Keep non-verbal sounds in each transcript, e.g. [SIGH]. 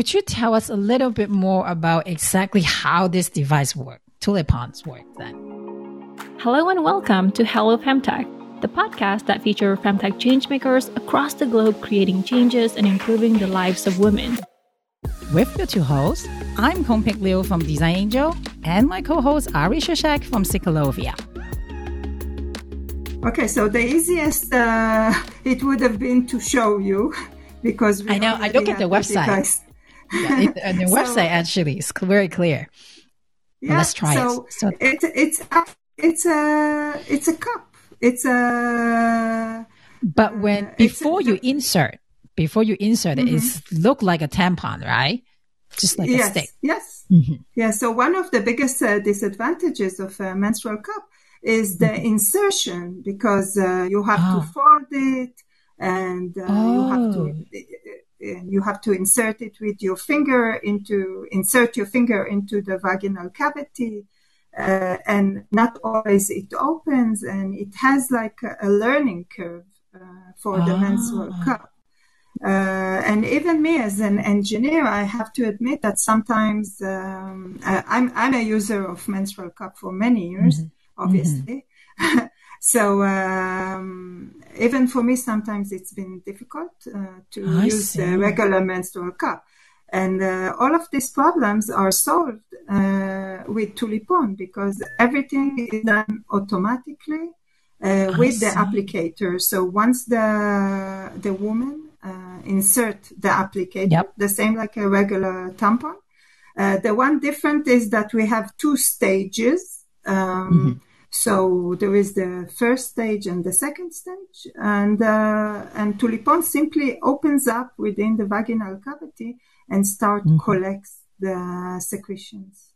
could you tell us a little bit more about exactly how this device works, Tulipons work then? Hello and welcome to Halo Femtech, the podcast that features femtech changemakers across the globe creating changes and improving the lives of women. With your two hosts, I'm Kung Pik Liu from Design Angel and my co-host Ari Krzyzek from Psycholovia. Okay, so the easiest uh, it would have been to show you because I know I look at the website. Yeah, it, and the [LAUGHS] so, website actually is very clear. Yeah, let's try so it. So it's it's a, it's a it's a cup. It's a. But when uh, before you insert, before you insert mm-hmm. it, it look like a tampon, right? Just like yes, a stick. Yes. Mm-hmm. Yeah. So one of the biggest uh, disadvantages of a menstrual cup is the mm-hmm. insertion because uh, you have oh. to fold it and uh, oh. you have to oh. You have to insert it with your finger into insert your finger into the vaginal cavity uh, and not always it opens and it has like a, a learning curve uh, for oh. the menstrual ah. cup uh, and even me as an engineer, I have to admit that sometimes um, I'm I'm a user of menstrual cup for many years, mm-hmm. obviously. Mm-hmm. [LAUGHS] So um, even for me, sometimes it's been difficult uh, to I use see. the regular menstrual cup. And uh, all of these problems are solved uh, with Tulipon because everything is done automatically uh, with see. the applicator. So once the the woman uh, insert the applicator, yep. the same like a regular tampon. Uh, the one different is that we have two stages. Um, mm-hmm. So there is the first stage and the second stage, and uh, and tulipon simply opens up within the vaginal cavity and start mm-hmm. collects the secretions.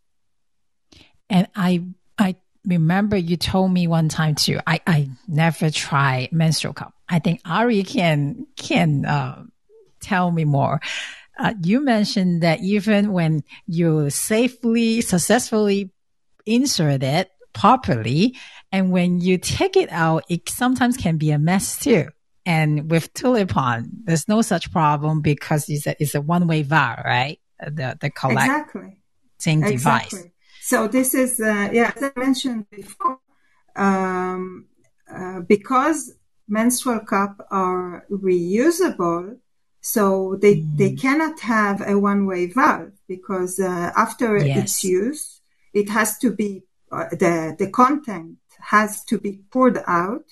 And I I remember you told me one time too. I I never try menstrual cup. I think Ari can can uh, tell me more. Uh, you mentioned that even when you safely, successfully insert it, properly. And when you take it out, it sometimes can be a mess too. And with Tulipon, there's no such problem because it's a, it's a one way valve, right? The, the collecting exactly. device. Exactly. So this is, uh, yeah, as I mentioned before, um, uh, because menstrual cup are reusable, so they, mm. they cannot have a one way valve because uh, after yes. its use, it has to be the the content has to be poured out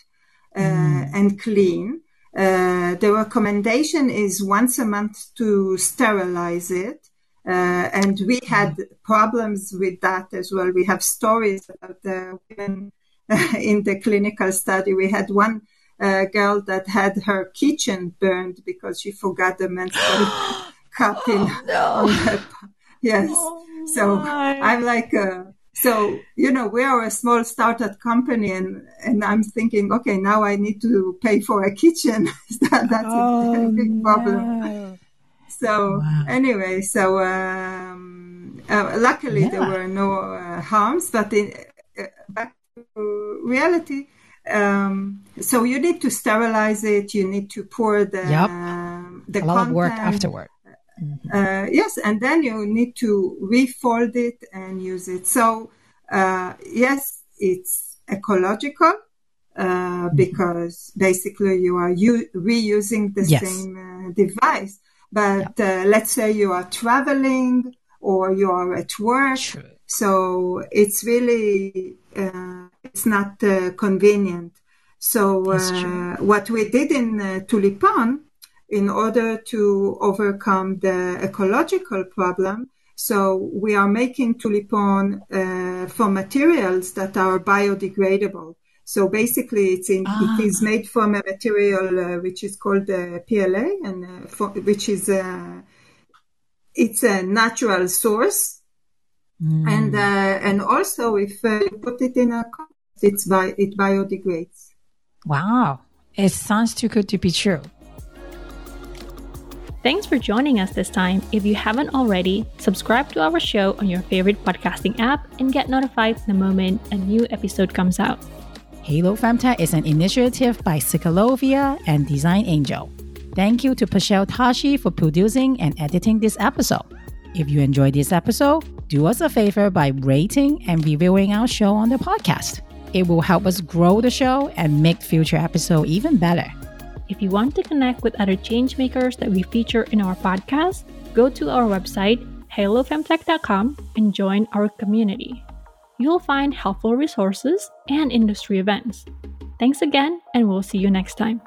uh, mm. and clean. Uh, the recommendation is once a month to sterilize it. Uh, and we had problems with that as well. We have stories about the women in the clinical study. We had one uh, girl that had her kitchen burned because she forgot the menstrual [GASPS] cup in. Oh, no. Yes. Oh, so I'm like, uh, so, you know, we are a small startup company and, and I'm thinking, okay, now I need to pay for a kitchen. [LAUGHS] that, that's oh, a big problem. No. So wow. anyway, so, um, uh, luckily yeah. there were no uh, harms, but in, uh, back to reality, um, so you need to sterilize it. You need to pour the, yep. the a lot content. of work afterward. Mm-hmm. Uh, yes, and then you need to refold it and use it. So, uh, yes, it's ecological uh, mm-hmm. because basically you are u- reusing the yes. same uh, device. But uh, let's say you are traveling or you are at work, so it's really uh, it's not convenient. So what we did in Tulipon in order to overcome the ecological problem. So we are making tulipon uh, from materials that are biodegradable. So basically, it's in, ah. it is made from a material uh, which is called uh, PLA, and uh, for, which is a, uh, it's a natural source. Mm. And uh, and also, if you put it in a it's bi- it biodegrades. Wow, it sounds too good to be true. Thanks for joining us this time. If you haven't already, subscribe to our show on your favorite podcasting app and get notified the moment a new episode comes out. Halo Femtech is an initiative by Psycholovia and Design Angel. Thank you to Pashel Tashi for producing and editing this episode. If you enjoyed this episode, do us a favor by rating and reviewing our show on the podcast. It will help us grow the show and make future episodes even better. If you want to connect with other changemakers that we feature in our podcast, go to our website, halofemtech.com, and join our community. You'll find helpful resources and industry events. Thanks again, and we'll see you next time.